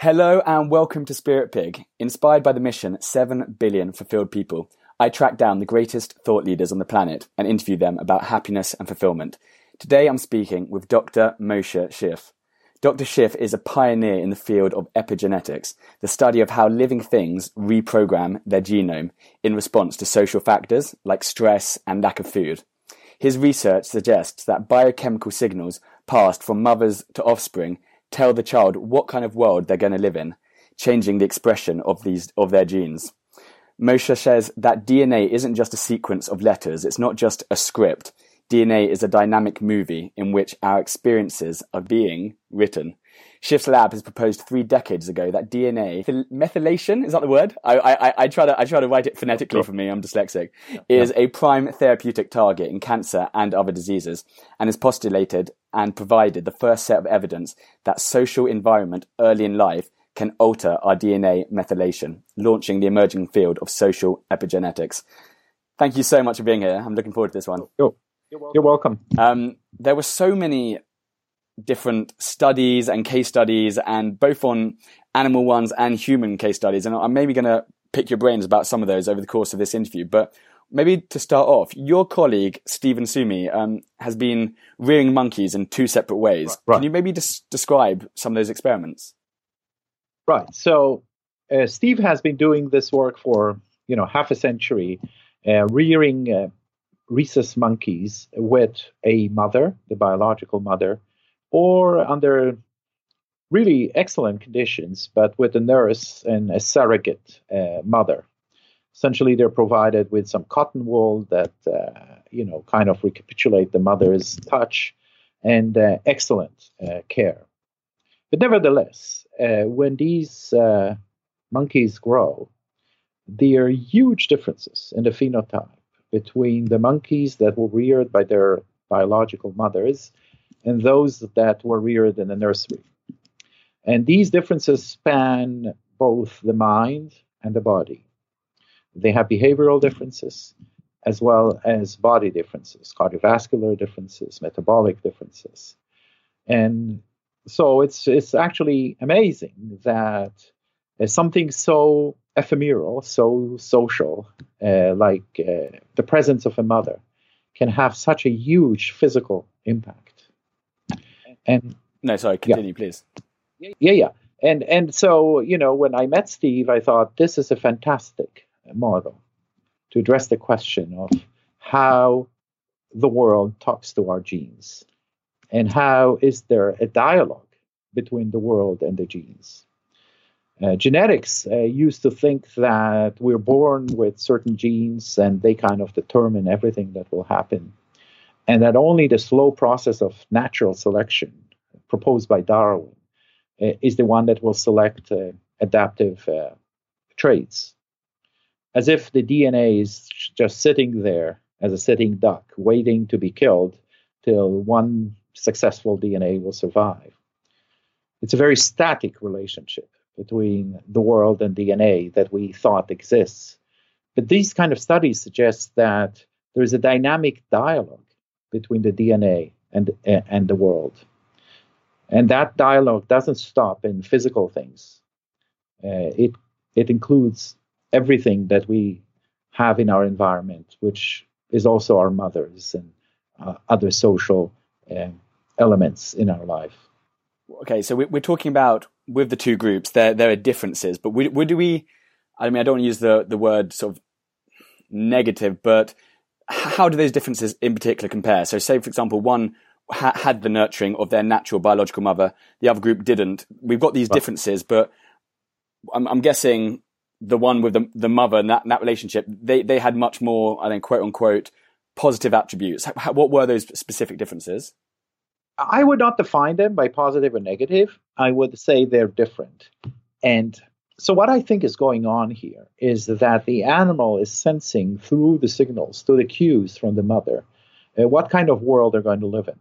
Hello and welcome to Spirit Pig. Inspired by the mission 7 billion fulfilled people, I track down the greatest thought leaders on the planet and interview them about happiness and fulfillment. Today I'm speaking with Dr. Moshe Szyf. Dr. Szyf is a pioneer in the field of epigenetics, the study of how living things reprogram their genome in response to social factors like stress and lack of food. His research suggests that biochemical signals passed from mothers to offspring tell the child what kind of world they're going to live in, changing the expression of these of their genes. Moshe says that DNA isn't just a sequence of letters, it's not just a script. DNA is a dynamic movie in which our experiences are being written. Szyf's Lab has proposed three decades ago that DNA methylation is that the word? I, I, I try to I try to write it phonetically for me. I'm dyslexic. Is a prime therapeutic target in cancer and other diseases, and is postulated and provided the first set of evidence that social environment early in life can alter our DNA methylation, launching the emerging field of social epigenetics. Thank you so much for being here. I'm looking forward to this one. You're welcome. You're welcome. Um, there were so many different studies and case studies, and both on animal ones and human case studies. And I'm maybe going to pick your brains about some of those over the course of this interview. But maybe to start off, your colleague Stephen Suomi um, has been rearing monkeys in two separate ways. Right. Can you maybe just describe some of those experiments? Right. So uh, Steve has been doing this work for you know half a century, uh, rearing uh, rhesus monkeys with a mother, the biological mother, or under really excellent conditions, but with a nurse and a surrogate uh, mother. Essentially, they're provided with some cotton wool that uh, you know kind of recapitulate the mother's touch and uh, excellent uh, care. But nevertheless, uh, when these uh, monkeys grow, there are huge differences in the phenotype between the monkeys that were reared by their biological mothers and those that were reared in a nursery. And these differences span both the mind and the body. They have behavioral differences as well as body differences, cardiovascular differences, metabolic differences. And so it's it's actually amazing that uh, something so ephemeral, so social, uh, like uh, the presence of a mother, can have such a huge physical impact. And no, sorry, continue, yeah. please. Yeah, yeah. And and so you know, when I met Steve, I thought this is a fantastic model to address the question of how the world talks to our genes, and how is there a dialogue between the world and the genes. Uh, genetics uh, used to think that we're born with certain genes and they kind of determine everything that will happen and that only the slow process of natural selection proposed by Darwin uh, is the one that will select uh, adaptive uh, traits. As if the DNA is just sitting there as a sitting duck, waiting to be killed till one successful DNA will survive. It's a very static relationship between the world and DNA that we thought exists. But these kind of studies suggest that there is a dynamic dialogue between the DNA and, and the world. And that dialogue doesn't stop in physical things. Uh, it, it includes everything that we have in our environment, which is also our mothers and uh, other social uh, elements in our life. Okay, so we're talking about with the two groups, there there are differences, but would, would we? I mean, I don't want to use the the word sort of negative, but how do those differences in particular compare? So, say for example, one ha- had the nurturing of their natural biological mother, the other group didn't. We've got these differences, but I'm, I'm guessing the one with the, the mother and that, that relationship, they, they had much more, I think, quote unquote, positive attributes. How, what were those specific differences? I would not define them by positive or negative. I would say they're different. And so, what I think is going on here is that the animal is sensing through the signals, through the cues from the mother, uh, what kind of world they're going to live in.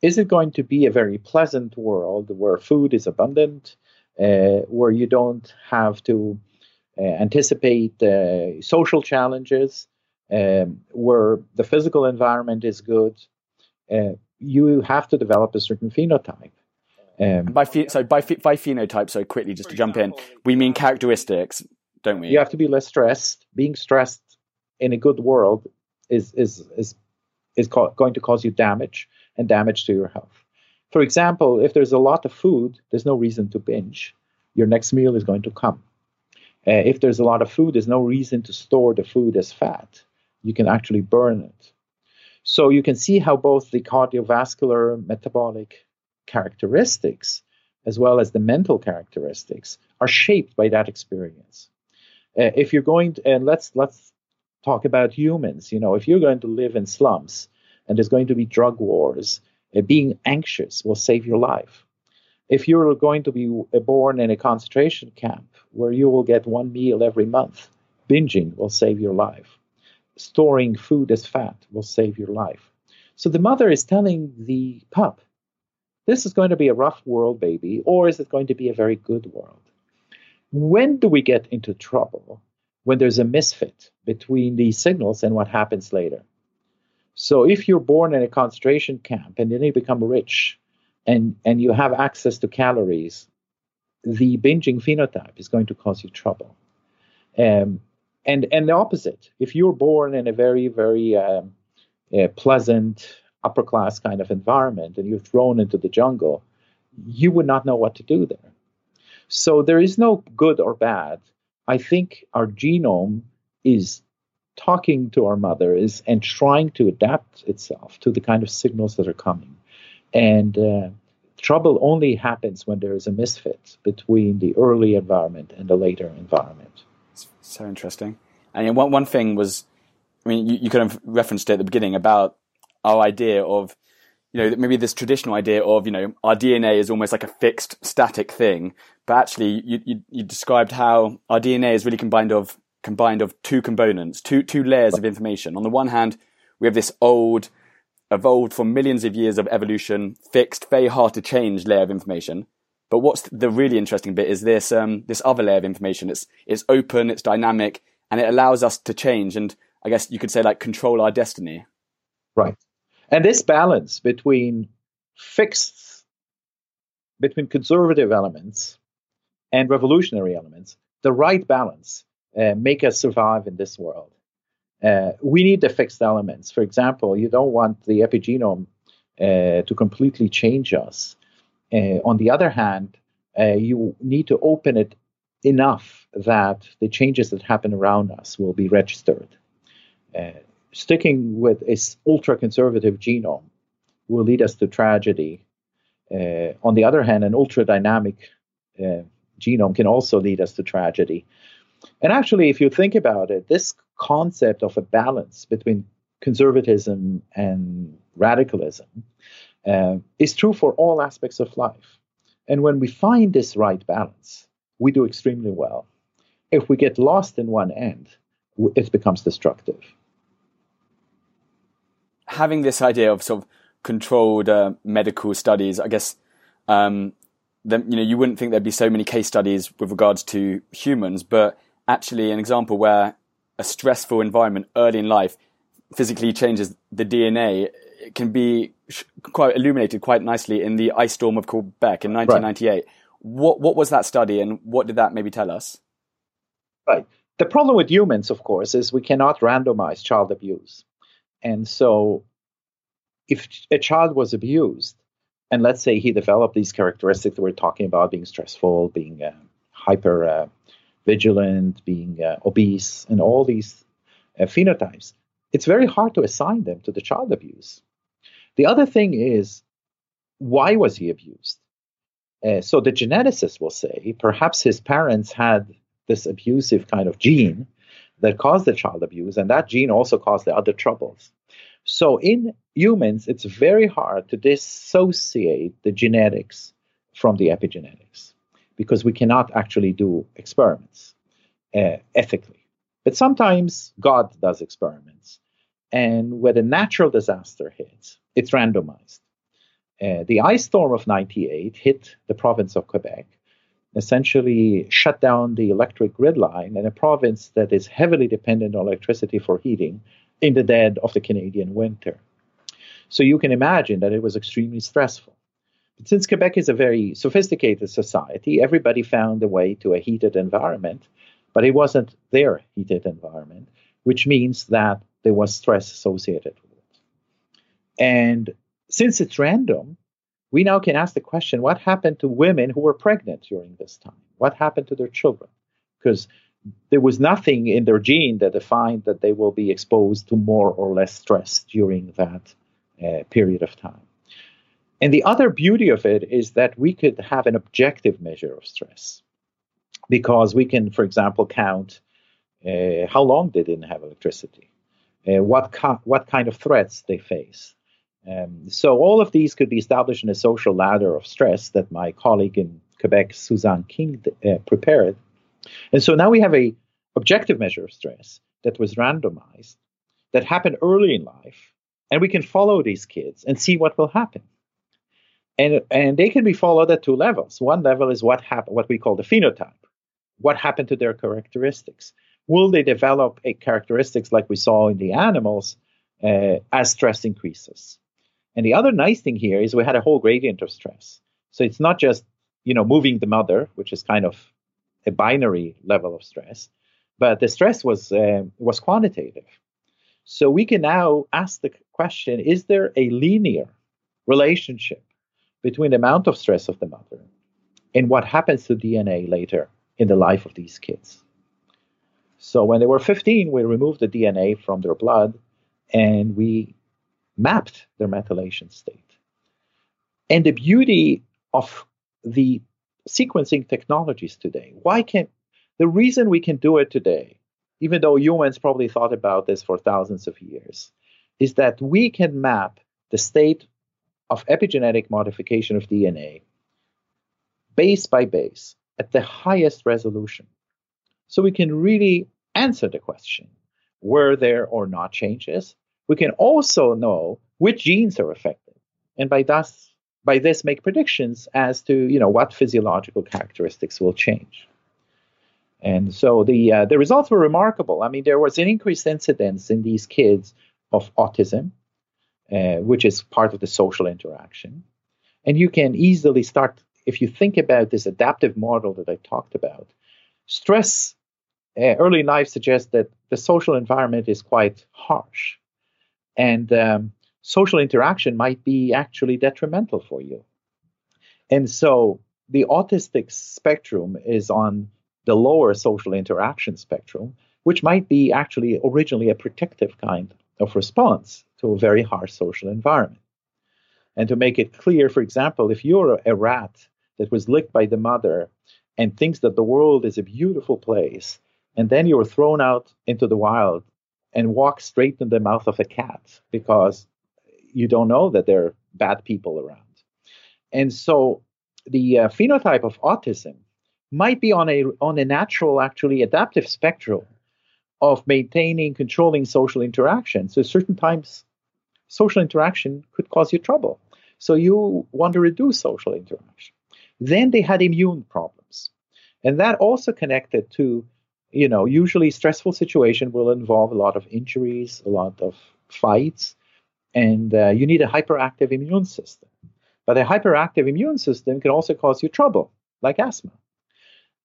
Is it going to be a very pleasant world where food is abundant, uh, where you don't have to uh, anticipate uh, social challenges, um, where the physical environment is good? Uh, you have to develop a certain phenotype. Um, by phe- so by by phenotype, so quickly just to jump in, we mean characteristics, don't we? You have to be less stressed. Being stressed in a good world is is is is co- going to cause you damage and damage to your health. For example, if there's a lot of food, there's no reason to binge. Your next meal is going to come. Uh, if there's a lot of food, there's no reason to store the food as fat. You can actually burn it. So you can see how both the cardiovascular metabolic characteristics as well as the mental characteristics are shaped by that experience. Uh, if you're going to, and let's let's talk about humans. You know, if you're going to live in slums and there's going to be drug wars, uh, being anxious will save your life. If you're going to be uh, born in a concentration camp where you will get one meal every month, binging will save your life. Storing food as fat will save your life. So the mother is telling the pup, this is going to be a rough world, baby, or is it going to be a very good world? When do we get into trouble? When there's a misfit between these signals and what happens later. So if you're born in a concentration camp and then you become rich and, and you have access to calories, the binging phenotype is going to cause you trouble. Um, and, and the opposite, if you're born in a very, very um, uh, pleasant, upper class kind of environment and you're thrown into the jungle, you would not know what to do there. So there is no good or bad. I think our genome is talking to our mothers and trying to adapt itself to the kind of signals that are coming. And uh, trouble only happens when there is a misfit between the early environment and the later environment. So interesting. And one one thing was, I mean, you, you kind of referenced it at the beginning about our idea of, you know, maybe this traditional idea of, you know, our DNA is almost like a fixed, static thing. But actually, you, you, you described how our DNA is really combined of combined of two components, two two layers of information. On the one hand, we have this old, evolved for millions of years of evolution, fixed, very hard to change layer of information. But what's the really interesting bit is this um, this other layer of information. It's it's open, it's dynamic, and it allows us to change and I guess you could say like control our destiny. Right. And this balance between fixed between conservative elements and revolutionary elements, the right balance uh, make us survive in this world. Uh, we need the fixed elements. For example, you don't want the epigenome uh, to completely change us. Uh, on the other hand, uh, you need to open it enough that the changes that happen around us will be registered. Uh, sticking with a ultra conservative genome will lead us to tragedy. on the other hand, an ultra dynamic genome can also lead us to tragedy. And actually, if you think about it, this concept of a balance between conservatism and radicalism uh, is true for all aspects of life. And when we find this right balance, we do extremely well. If we get lost in one end, it becomes destructive. Having this idea of sort of controlled uh, medical studies, I guess um, then you know you wouldn't think there'd be so many case studies with regards to humans, but actually an example where a stressful environment early in life physically changes the DNA it can be quite illuminated quite nicely in the ice storm of Quebec in 1998. Right. What what was that study, and what did that maybe tell us? Right. The problem with humans, of course, is we cannot randomize child abuse, and so if a child was abused, and let's say he developed these characteristics that we're talking about, being stressful, being uh, hyper uh, vigilant, being uh, obese, and all these uh, phenotypes, it's very hard to assign them to the child abuse. The other thing is, why was he abused? Uh, so the geneticist will say perhaps his parents had this abusive kind of gene that caused the child abuse, and that gene also caused the other troubles. So in humans, it's very hard to dissociate the genetics from the epigenetics because we cannot actually do experiments uh, ethically. But sometimes God does experiments. And when a natural disaster hits, it's randomized. Uh, the ice storm of 98 hit the province of Quebec, essentially shut down the electric grid line in a province that is heavily dependent on electricity for heating in the dead of the Canadian winter. So you can imagine that it was extremely stressful. But since Quebec is a very sophisticated society, everybody found a way to a heated environment, but it wasn't their heated environment, which means that there was stress associated with it. And since it's random, we now can ask the question what happened to women who were pregnant during this time? What happened to their children? Because there was nothing in their gene that defined that they will be exposed to more or less stress during that uh, period of time. And the other beauty of it is that we could have an objective measure of stress because we can, for example, count uh, how long they didn't have electricity, uh, what, what kind of threats they face. Um, so all of these could be established in a social ladder of stress that my colleague in Quebec, Suzanne King, uh, prepared. And so now we have a objective measure of stress that was randomized, that happened early in life, and we can follow these kids and see what will happen. And, and they can be followed at two levels. One level is what happened, what we call the phenotype. What happened to their characteristics? Will they develop a characteristics like we saw in the animals uh, as stress increases? And the other nice thing here is we had a whole gradient of stress. So it's not just you know moving the mother, which is kind of a binary level of stress, but the stress was uh, was quantitative. So we can now ask the question: Is there a linear relationship between the amount of stress of the mother and what happens to DNA later in the life of these kids? So when they were 15, we removed the DNA from their blood and we mapped their methylation state. And the beauty of the sequencing technologies today, why can't the reason we can do it today, even though humans probably thought about this for thousands of years, is that we can map the state of epigenetic modification of DNA base by base at the highest resolution. So we can really answer the question were there or not changes? We can also know which genes are affected, and by thus by this make predictions as to you know what physiological characteristics will change. And so the uh, the results were remarkable. I mean, there was an increased incidence in these kids of autism, uh, which is part of the social interaction, and you can easily start if you think about this adaptive model that I talked about. Stress uh, early in life suggests that the social environment is quite harsh and um, social interaction might be actually detrimental for you. And so the autistic spectrum is on the lower social interaction spectrum, which might be actually originally a protective kind of response to a very harsh social environment. And to make it clear, for example, if you're a rat that was licked by the mother and thinks that the world is a beautiful place, and then you're thrown out into the wild and walk straight in the mouth of a cat because you don't know that there are bad people around. And so the uh, phenotype of autism might be on a on a natural, actually adaptive spectrum of maintaining, controlling social interaction. So certain times social interaction could cause you trouble. So you want to reduce social interaction. Then they had immune problems. And that also connected to you know, usually stressful situation will involve a lot of injuries, a lot of fights, and uh, you need a hyperactive immune system. But a hyperactive immune system can also cause you trouble, like asthma.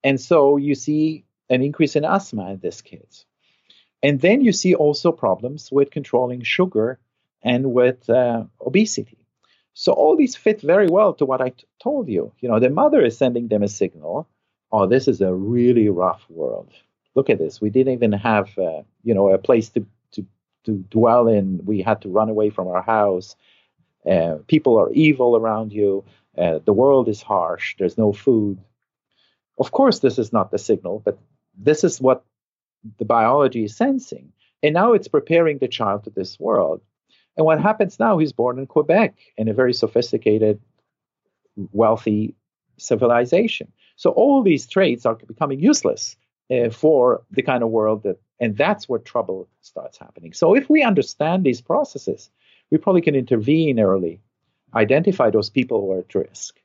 And so you see an increase in asthma in these kids. And then you see also problems with controlling sugar and with uh, obesity. So all these fit very well to what I t- told you. You know, the mother is sending them a signal. Oh, this is a really rough world look at this. We didn't even have, uh, you know, a place to, to, to dwell in. We had to run away from our house. Uh, people are evil around you. Uh, the world is harsh. There's no food. Of course, this is not the signal, but this is what the biology is sensing. And now it's preparing the child to this world. And what happens now? He's born in Quebec in a very sophisticated, wealthy civilization. So all these traits are becoming useless uh, for the kind of world that, and that's where trouble starts happening. So if we understand these processes, we probably can intervene early, identify those people who are at risk,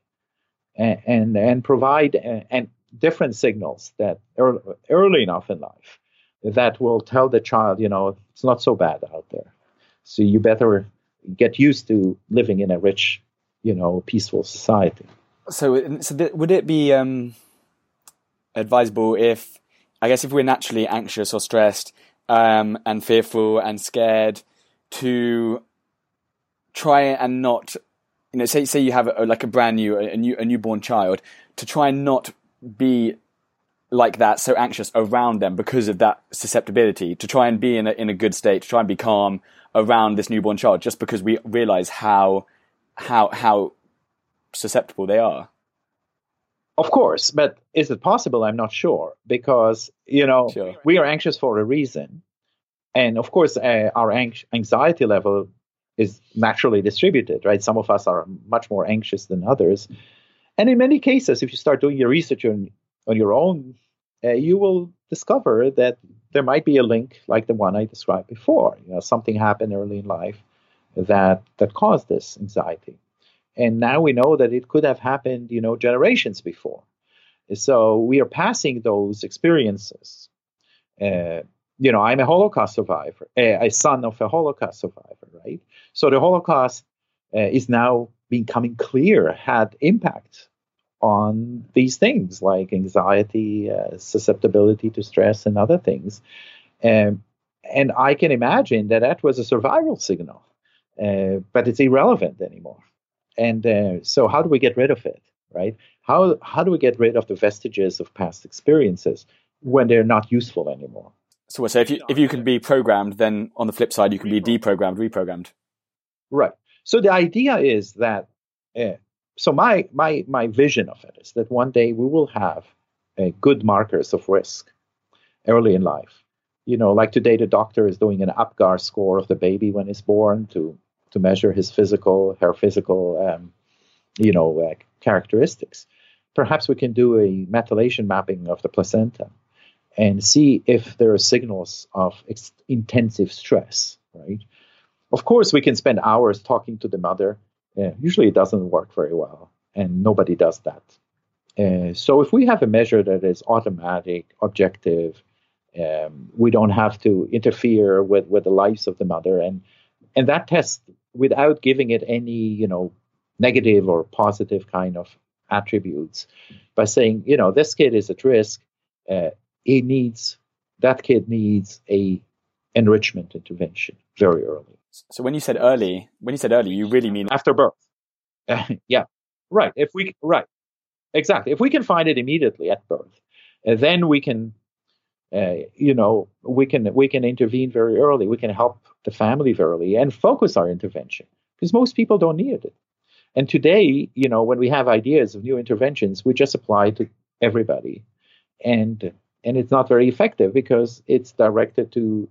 and and, and provide uh, and different signals that early, early enough in life that will tell the child, you know, it's not so bad out there. So you better get used to living in a rich you know, peaceful society. So, so th- would it be um, advisable if, I guess, if we're naturally anxious or stressed um, and fearful and scared, to try and not, you know, say say you have a, like a brand new a new a newborn child, to try and not be like that, so anxious around them because of that susceptibility, to try and be in a in a good state, to try and be calm around this newborn child, just because we realize how how how susceptible they are. Of course, but is it possible? I'm not sure because you know sure. we are anxious for a reason, and of course uh, our anxiety level is naturally distributed, right? Some of us are much more anxious than others, and in many cases, if you start doing your research on on your own, uh, you will discover that there might be a link like the one I described before. You know, something happened early in life that that caused this anxiety and now we know that it could have happened you know generations before. So we are passing those experiences. Uh, you know i'm a holocaust survivor a son of a holocaust survivor right? So the holocaust uh, is now becoming clear had impact on these things like anxiety uh, susceptibility to stress and other things. Um, and i can imagine that that was a survival signal uh, but it's irrelevant anymore and uh, so, how do we get rid of it, right? How how do we get rid of the vestiges of past experiences when they're not useful anymore? So, so if you if you can be programmed, then on the flip side, you can be deprogrammed, reprogrammed. Right. So the idea is that. Uh, so my my my vision of it is that one day we will have uh, good markers of risk early in life. You know, like today, the doctor is doing an APGAR score of the baby when it's born to to measure his physical, her physical, um, you know, uh, characteristics. Perhaps we can do a methylation mapping of the placenta and see if there are signals of ex- intensive stress, right? Of course, we can spend hours talking to the mother. Uh, usually, it doesn't work very well, and nobody does that. Uh, so, if we have a measure that is automatic, objective, um, we don't have to interfere with, with the lives of the mother, and and that test without giving it any, you know, negative or positive kind of attributes by saying, you know, this kid is at risk. Uh, he needs that kid needs a enrichment intervention very early. So when you said early, when you said early, you really mean after birth. Uh, yeah, right. If we right, exactly. If we can find it immediately at birth, uh, then we can, uh, you know, we can we can intervene very early. We can help the family very early and focus our intervention because most people don't need it. And today, you know, when we have ideas of new interventions, we just apply to everybody, and and it's not very effective because it's directed to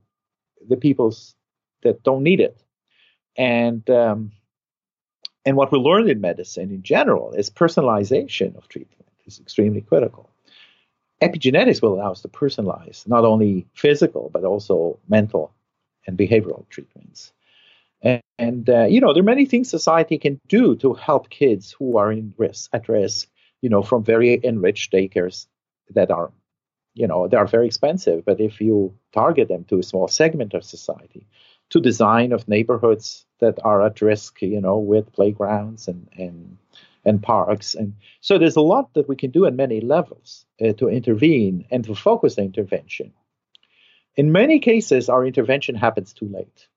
the peoples that don't need it. And um, and what we learned in medicine in general is personalization of treatment is extremely critical. Epigenetics will allow us to personalize not only physical but also mental and behavioral treatments. And, and uh, you know, there are many things society can do to help kids who are in risk, at risk, you know, from very enriched daycares that are, you know, they are very expensive. But if you target them to a small segment of society, to design of neighborhoods that are at risk, you know, with playgrounds and and and parks, and so there's a lot that we can do at many levels uh, to intervene and to focus the intervention in many cases, our intervention happens too late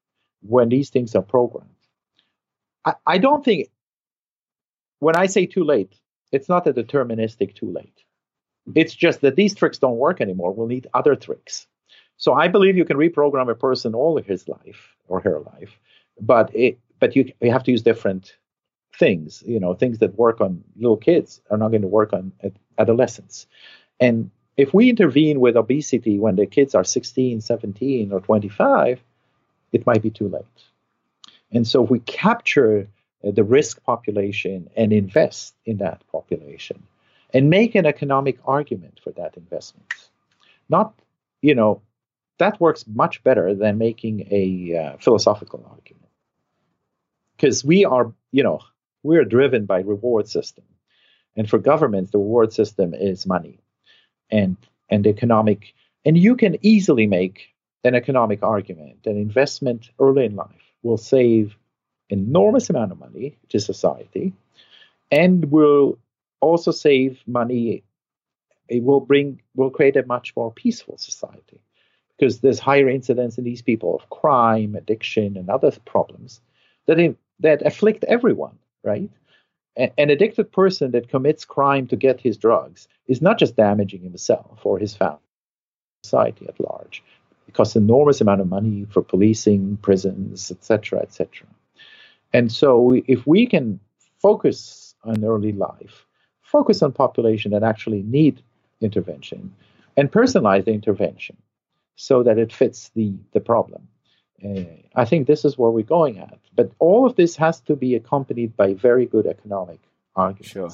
when these things are programmed. I, I don't think, when I say too late, it's not a deterministic too late. It's just that these tricks don't work anymore. We'll need other tricks. So I believe you can reprogram a person all of his life or her life, but it, but you, you have to use different things. You know, things that work on little kids are not going to work on adolescents. And if we intervene with obesity when the kids are 16, 17, or 25, it might be too late. And so if we capture uh, the risk population and invest in that population and make an economic argument for that investment, not, you know, that works much better than making a uh, philosophical argument. Because we are, you know, we're driven by reward system. And for governments, the reward system is money and and economic and you can easily make an economic argument an investment early in life will save enormous amount of money to society and will also save money. It will bring, will create a much more peaceful society because there's higher incidence in these people of crime, addiction, and other problems that, that afflict everyone, right? A, an addicted person that commits crime to get his drugs is not just damaging himself or his family, society at large. It costs enormous amount of money for policing, prisons, etc., etc. And so, if we can focus on early life, focus on population that actually need intervention, and personalize the intervention so that it fits the the problem. I think this is where we're going at. But all of this has to be accompanied by very good economic arguments. Sure.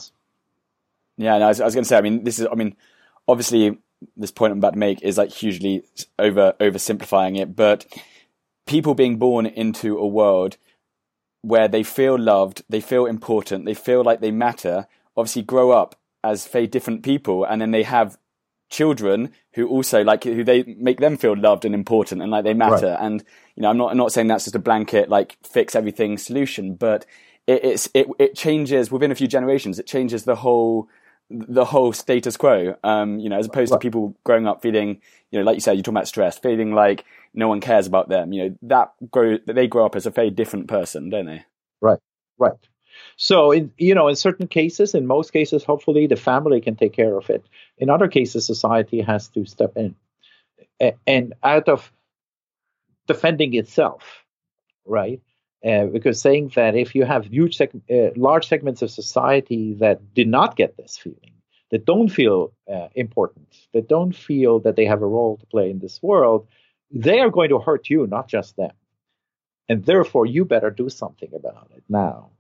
Yeah, I was, was going to say. I mean, this is. I mean, obviously, this point I'm about to make is like hugely over oversimplifying it, but people being born into a world where they feel loved, they feel important, they feel like they matter, obviously grow up as very different people, and then they have children who also like who they make them feel loved and important and like they matter. Right. And you know, I'm not I'm not saying that's just a blanket like fix everything solution, but it, it's it it changes within a few generations. It changes the whole the whole status quo. Um, you know, as opposed right. to people growing up feeling, you know, like you said, you're talking about stress, feeling like no one cares about them. You know, that grow they grow up as a very different person, don't they? Right, right. So, in, you know, in certain cases, in most cases, hopefully the family can take care of it. In other cases, society has to step in, and out of defending itself, right? Uh, because saying that if you have huge seg- uh, large segments of society that did not get this feeling, that don't feel uh, important, that don't feel that they have a role to play in this world, they are going to hurt you, not just them. And therefore, you better do something about it now.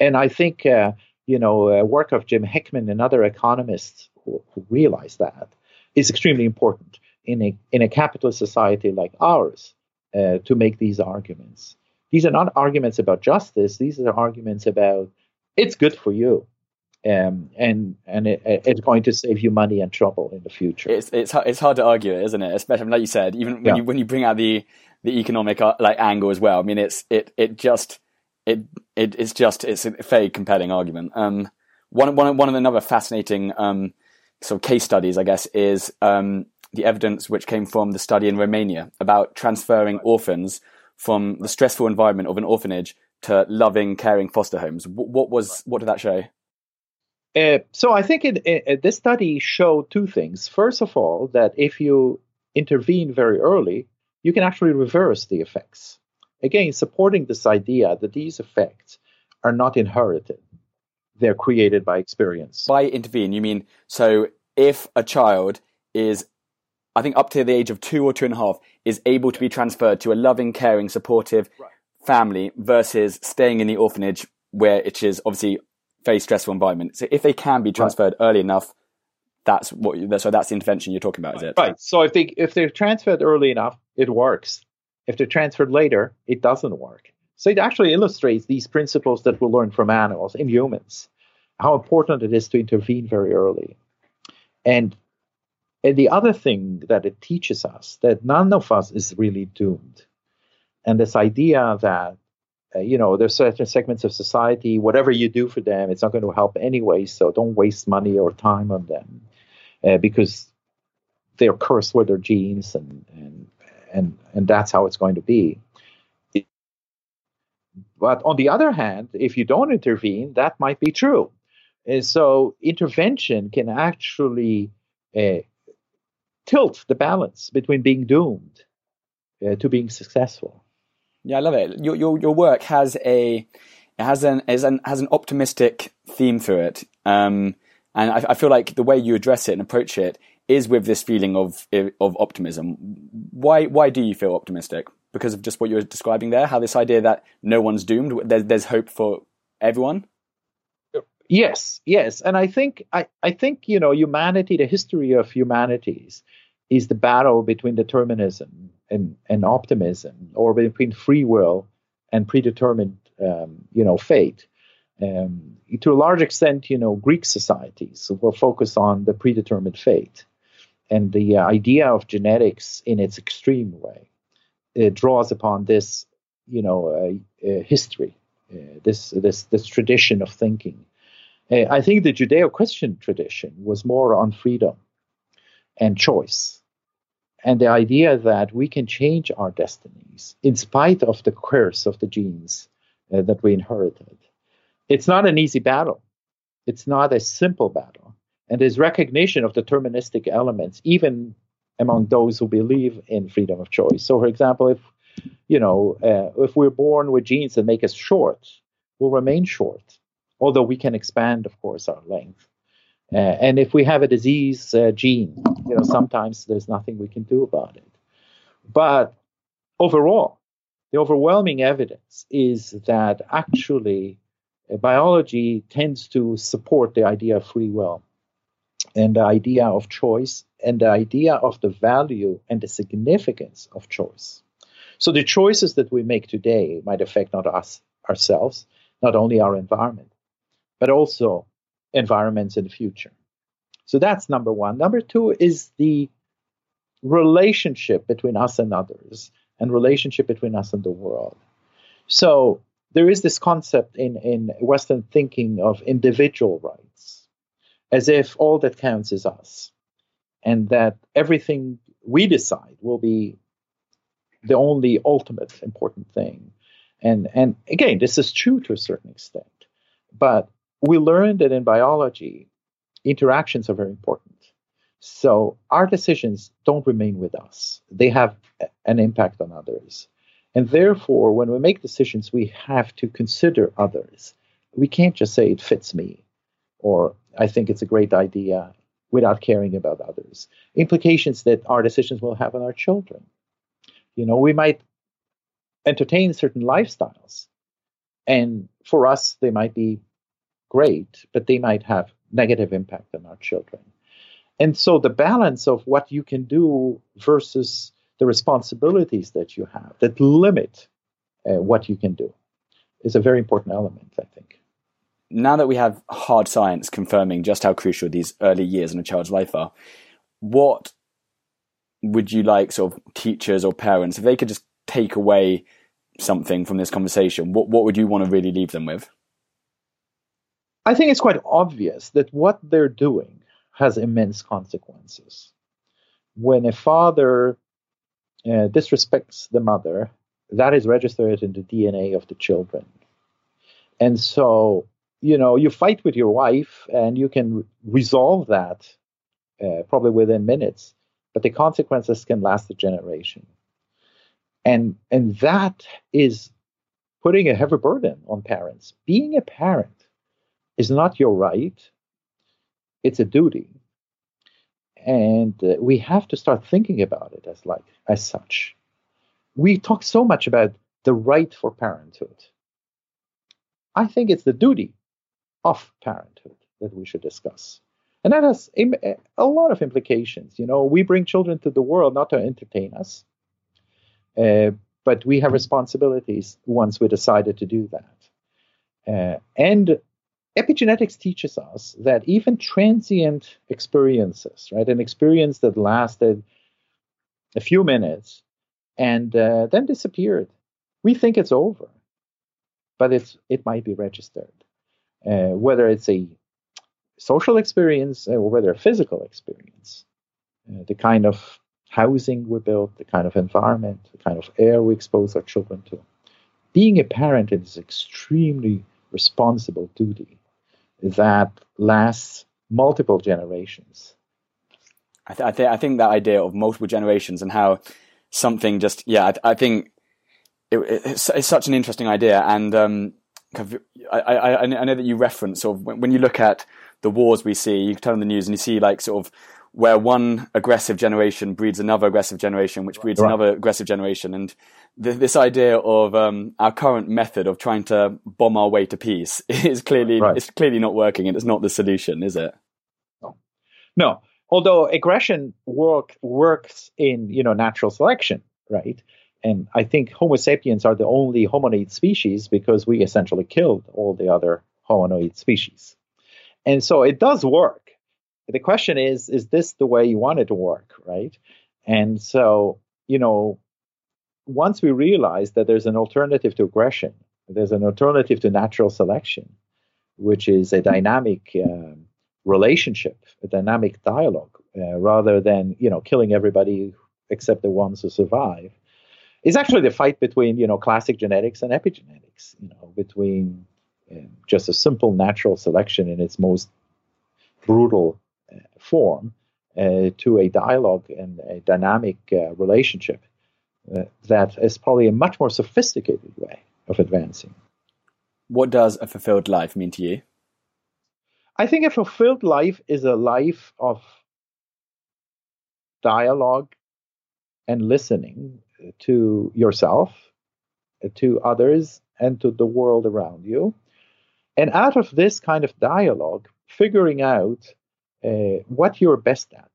And I think, uh, you know, work of Jim Heckman and other economists who, who realize that is extremely important in a in a capitalist society like ours uh, to make these arguments these are not arguments about justice. These are arguments about it's good for you. Um, and and it, it's going to save you money and trouble in the future. It's it's it's hard to argue, isn't it? Especially like you said, even when yeah. you when you bring out the the economic uh, like angle as well. I mean, it's it it just it it it's just it's a very compelling argument. Um, one one one of another fascinating um sort of case studies, I guess, is um the evidence which came from the study in Romania about transferring orphans from the stressful environment of an orphanage to loving, caring foster homes. What, was what did that show? Uh, so I think it, it, this study showed two things. First of all, that if you intervene very early, you can actually reverse the effects. Again, supporting this idea that these effects are not inherited; they're created by experience. By intervene, you mean so if a child is I think up to the age of two or two and a half, is able to be transferred to a loving, caring, supportive right. family versus staying in the orphanage where it is obviously very stressful environment. So if they can be transferred right. early enough, that's what. So that's the intervention you're talking about, is it? Right. So if they if they're transferred early enough, it works. If they're transferred later, it doesn't work. So it actually illustrates these principles that we learn from animals in humans, how important it is to intervene very early. And and the other thing that it teaches us that none of us is really doomed. And this idea that, uh, you know, there's certain segments of society, whatever you do for them, it's not going to help anyway. So don't waste money or time on them uh, because they're cursed with their genes and, and, and, and that's how it's going to be. but on the other hand, if you don't intervene, that might be true. And so intervention can actually uh, tilt the balance between being doomed uh, to being successful. Yeah, I love it. Your your your work has a has an has an has an optimistic theme through it, um, and I, I feel like the way you address it and approach it is with this feeling of of optimism. Why why do you feel optimistic? Because of just what you're describing there, how this idea that no one's doomed, there's, there's hope for everyone. Yes, yes, and I think I, I think you know humanity, the history of humanities, is the battle between determinism and, and optimism, or between free will and predetermined, um, you know, fate. Um, to a large extent, you know, Greek societies were focused on the predetermined fate, and the uh, idea of genetics in its extreme way it draws upon this you know, uh, uh, history, uh, this this this tradition of thinking. Uh, I think the Judeo-Christian tradition was more on freedom and choice, and the idea that we can change our destinies in spite of the curse of the genes uh, that we inherited. It's not an easy battle. It's not a simple battle, and there's recognition of deterministic elements, even among those who believe in freedom of choice. So, for example, if you know, uh, if we're born with genes that make us short, we'll remain short, although we can expand, of course, our length. Uh, and if we have a disease uh, gene, you know, sometimes there's nothing we can do about it. But overall, the overwhelming evidence is that actually uh, biology tends to support the idea of free will and the idea of choice and the idea of the value and the significance of choice. So the choices that we make today might affect not us ourselves, not only our environment, but also environments in the future. So that's number one. Number two is the relationship between us and others and relationship between us and the world. So there is this concept in, in Western thinking of individual rights, as if all that counts is us, and that everything we decide will be the only ultimate important thing. And and again, this is true to a certain extent. But we learned that in biology, interactions are very important. So our decisions don't remain with us. They have an impact on others. And therefore, when we make decisions, we have to consider others. We can't just say it fits me or I think it's a great idea without caring about others. Implications that our decisions will have on our children. You know, we might entertain certain lifestyles, and for us, they might be great, but they might have negative impact on our children. And so the balance of what you can do versus the responsibilities that you have that limit uh, what you can do is a very important element, I think. Now that we have hard science confirming just how crucial these early years in a child's life are, what would you like sort of teachers or parents if they could just take away something from this conversation what what would you want to really leave them with? I think it's quite obvious that what they're doing has immense consequences. When a father uh, disrespects the mother that is registered in the dna of the children. And so you know you fight with your wife and you can resolve that uh, probably within minutes but the consequences can last a generation. And, and that is putting a heavy burden on parents. Being a parent is not your right, it's a duty. And uh, we have to start thinking about it as like as such. We talk so much about the right for parenthood. I think it's the duty of parenthood that we should discuss. And that has a, a, lot of implications. You know, we bring children to the world not to entertain us, uh, but we have responsibilities once we decided to do that. Uh, and epigenetics teaches us that even transient experiences, right, an experience that lasted a few minutes and uh, then disappeared, we think it's over, but it's it might be registered. Uh, whether it's a social experience uh, or whether a physical experience. Uh, the kind of housing we build, the kind of environment, the kind of air we expose our children to. Being a parent is an extremely responsible duty that lasts multiple generations. I, th- I, th- I think that idea of multiple generations and how something just yeah I, I think it, it's, it's, such an interesting idea and um, I, I, I know that you reference sort of when, when you look at the wars we see, you turn on the news and you see like sort of where one aggressive generation breeds another aggressive generation, which breeds right. another aggressive generation. And th- this idea of um, our current method of trying to bomb our way to peace is clearly right. it's clearly not working, and it's not the solution, is it? No. no. Although aggression work works in you know natural selection, right? And I think Homo sapiens are the only hominid species because we essentially killed all the other hominoid species. And so it does work. The question is, is this the way you want it to work, right? And so, you know, once we realize that there's an alternative to aggression, there's an alternative to natural selection, which is a dynamic uh, relationship, a dynamic dialogue, uh, rather than you know killing everybody except the ones who survive. Is actually the fight between you know classic genetics and epigenetics. You know between um, just a simple natural selection in its most brutal uh, form uh, to a dialogue and a dynamic uh, relationship uh, that is probably a much more sophisticated way of advancing. What does a fulfilled life mean to you? I think a fulfilled life is a life of dialogue and listening to yourself, to others, and to the world around you. And out of this kind of dialogue, figuring out uh, what you're best at.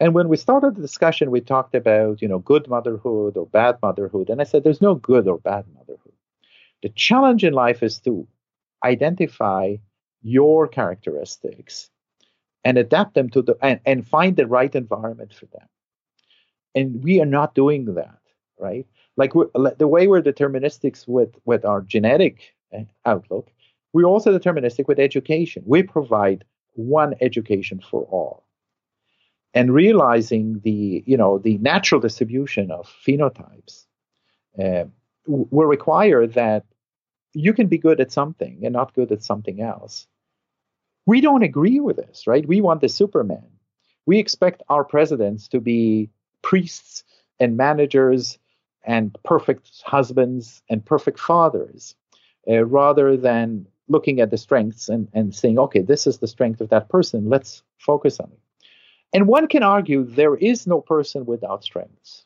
And when we started the discussion, we talked about, you know, good motherhood or bad motherhood. And I said, there's no good or bad motherhood. The challenge in life is to identify your characteristics and adapt them to the and, and find the right environment for them. And we are not doing that, right? Like the way we're deterministics with with our genetic uh, outlook, we're also deterministic with education. We provide one education for all and realizing the you know the natural distribution of phenotypes uh, will require that you can be good at something and not good at something else we don't agree with this right we want the superman we expect our presidents to be priests and managers and perfect husbands and perfect fathers uh, rather than looking at the strengths and, and saying okay this is the strength of that person let's focus on it and one can argue there is no person without strengths.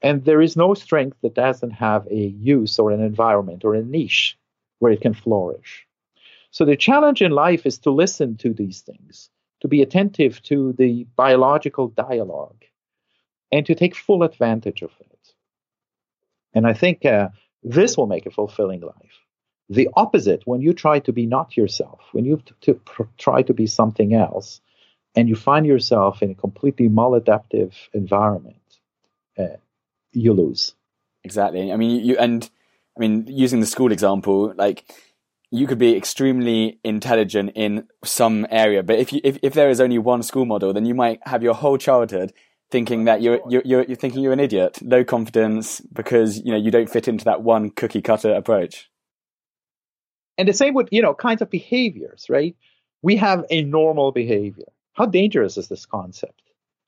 And there is no strength that doesn't have a use or an environment or a niche where it can flourish. So the challenge in life is to listen to these things, to be attentive to the biological dialogue, and to take full advantage of it. And I think uh, this will make a fulfilling life. The opposite, when you try to be not yourself, when you to pr- try to be something else, and you find yourself in a completely maladaptive environment, uh, you lose. Exactly. I mean, you and I mean, using the school example, like you could be extremely intelligent in some area, but if you if, if there is only one school model, then you might have your whole childhood thinking that you're you're you're, you're thinking you're an idiot, low confidence because you know you don't fit into that one cookie cutter approach. And the same with you know kinds of behaviors, right? We have a normal behavior how dangerous is this concept?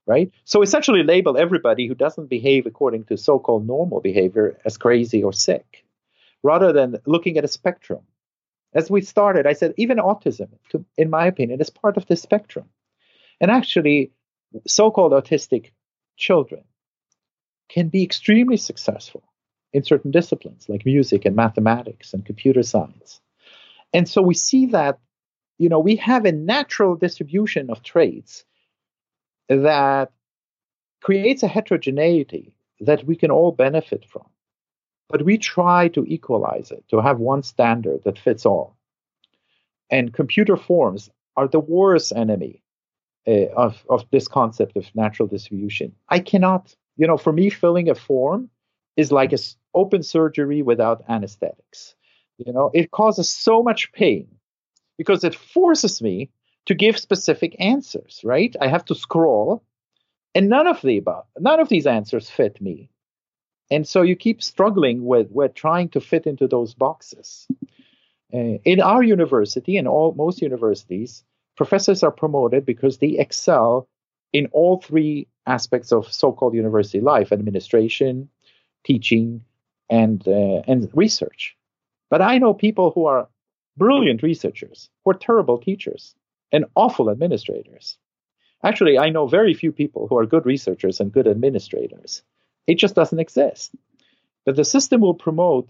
Right? So essentially label everybody who doesn't behave according to so-called normal behavior as crazy or sick, rather than looking at a spectrum. As we started, I said even autism, to, in my opinion, is part of the spectrum. And actually, so-called autistic children can be extremely successful in certain disciplines like music and mathematics and computer science. And so we see that you know, we have a natural distribution of traits that creates a heterogeneity that we can all benefit from. But we try to equalize it, to have one standard that fits all. And computer forms are the worst enemy uh, of, of this concept of natural distribution. I cannot, you know, for me, filling a form is like an open surgery without anesthetics. You know, it causes so much pain because it forces me to give specific answers, right? I have to scroll, and none of the above, none of these answers fit me. And so you keep struggling with, with trying to fit into those boxes. Uh, in our university and all most universities, professors are promoted because they excel in all three aspects of so-called university life: administration, teaching, and uh, and research. But I know people who are brilliant researchers who are terrible teachers and awful administrators. Actually, I know very few people who are good researchers and good administrators. It just doesn't exist. But the system will promote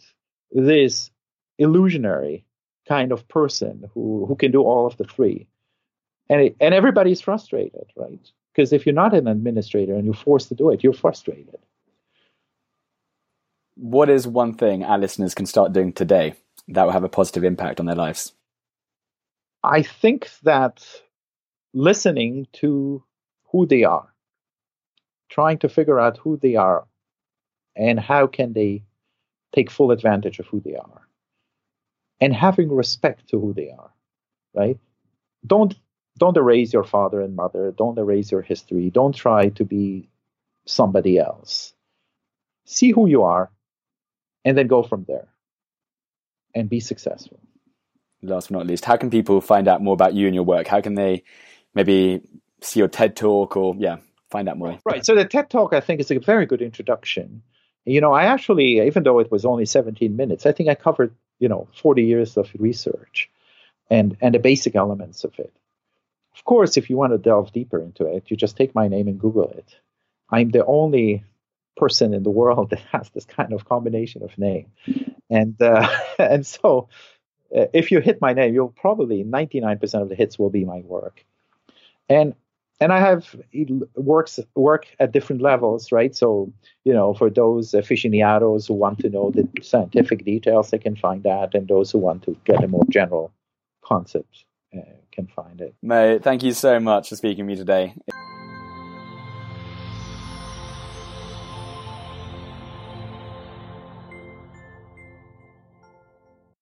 this illusionary kind of person who, who can do all of the three. And, it, and everybody's frustrated, right? Because if you're not an administrator and you're forced to do it, you're frustrated. What is one thing our listeners can start doing today that will have a positive impact on their lives? I think that listening to who they are, trying to figure out who they are and how can they take full advantage of who they are and having respect to who they are right don't don't erase your father and mother. Don't erase your history. Don't try to be somebody else. See who you are and then go from there and be successful. Last but not least how can people find out more about you and your work? How can they maybe see your ted talk or yeah find out more? Right so the ted talk i think is a very good introduction. You know i actually even though it was only 17 minutes i think i covered you know 40 years of research and and the basic elements of it of course if you want to delve deeper into it you just take my name and google it. I'm the only person in the world that has this kind of combination of name. And uh, and so uh, if you hit my name you'll probably 99% of the hits will be my work. And and I have works work at different levels, right? So you know, for those aficionados who want to know the scientific details, they can find that, and those who want to get a more general concept Uh, can find it. Mo, thank you so much for speaking to me today.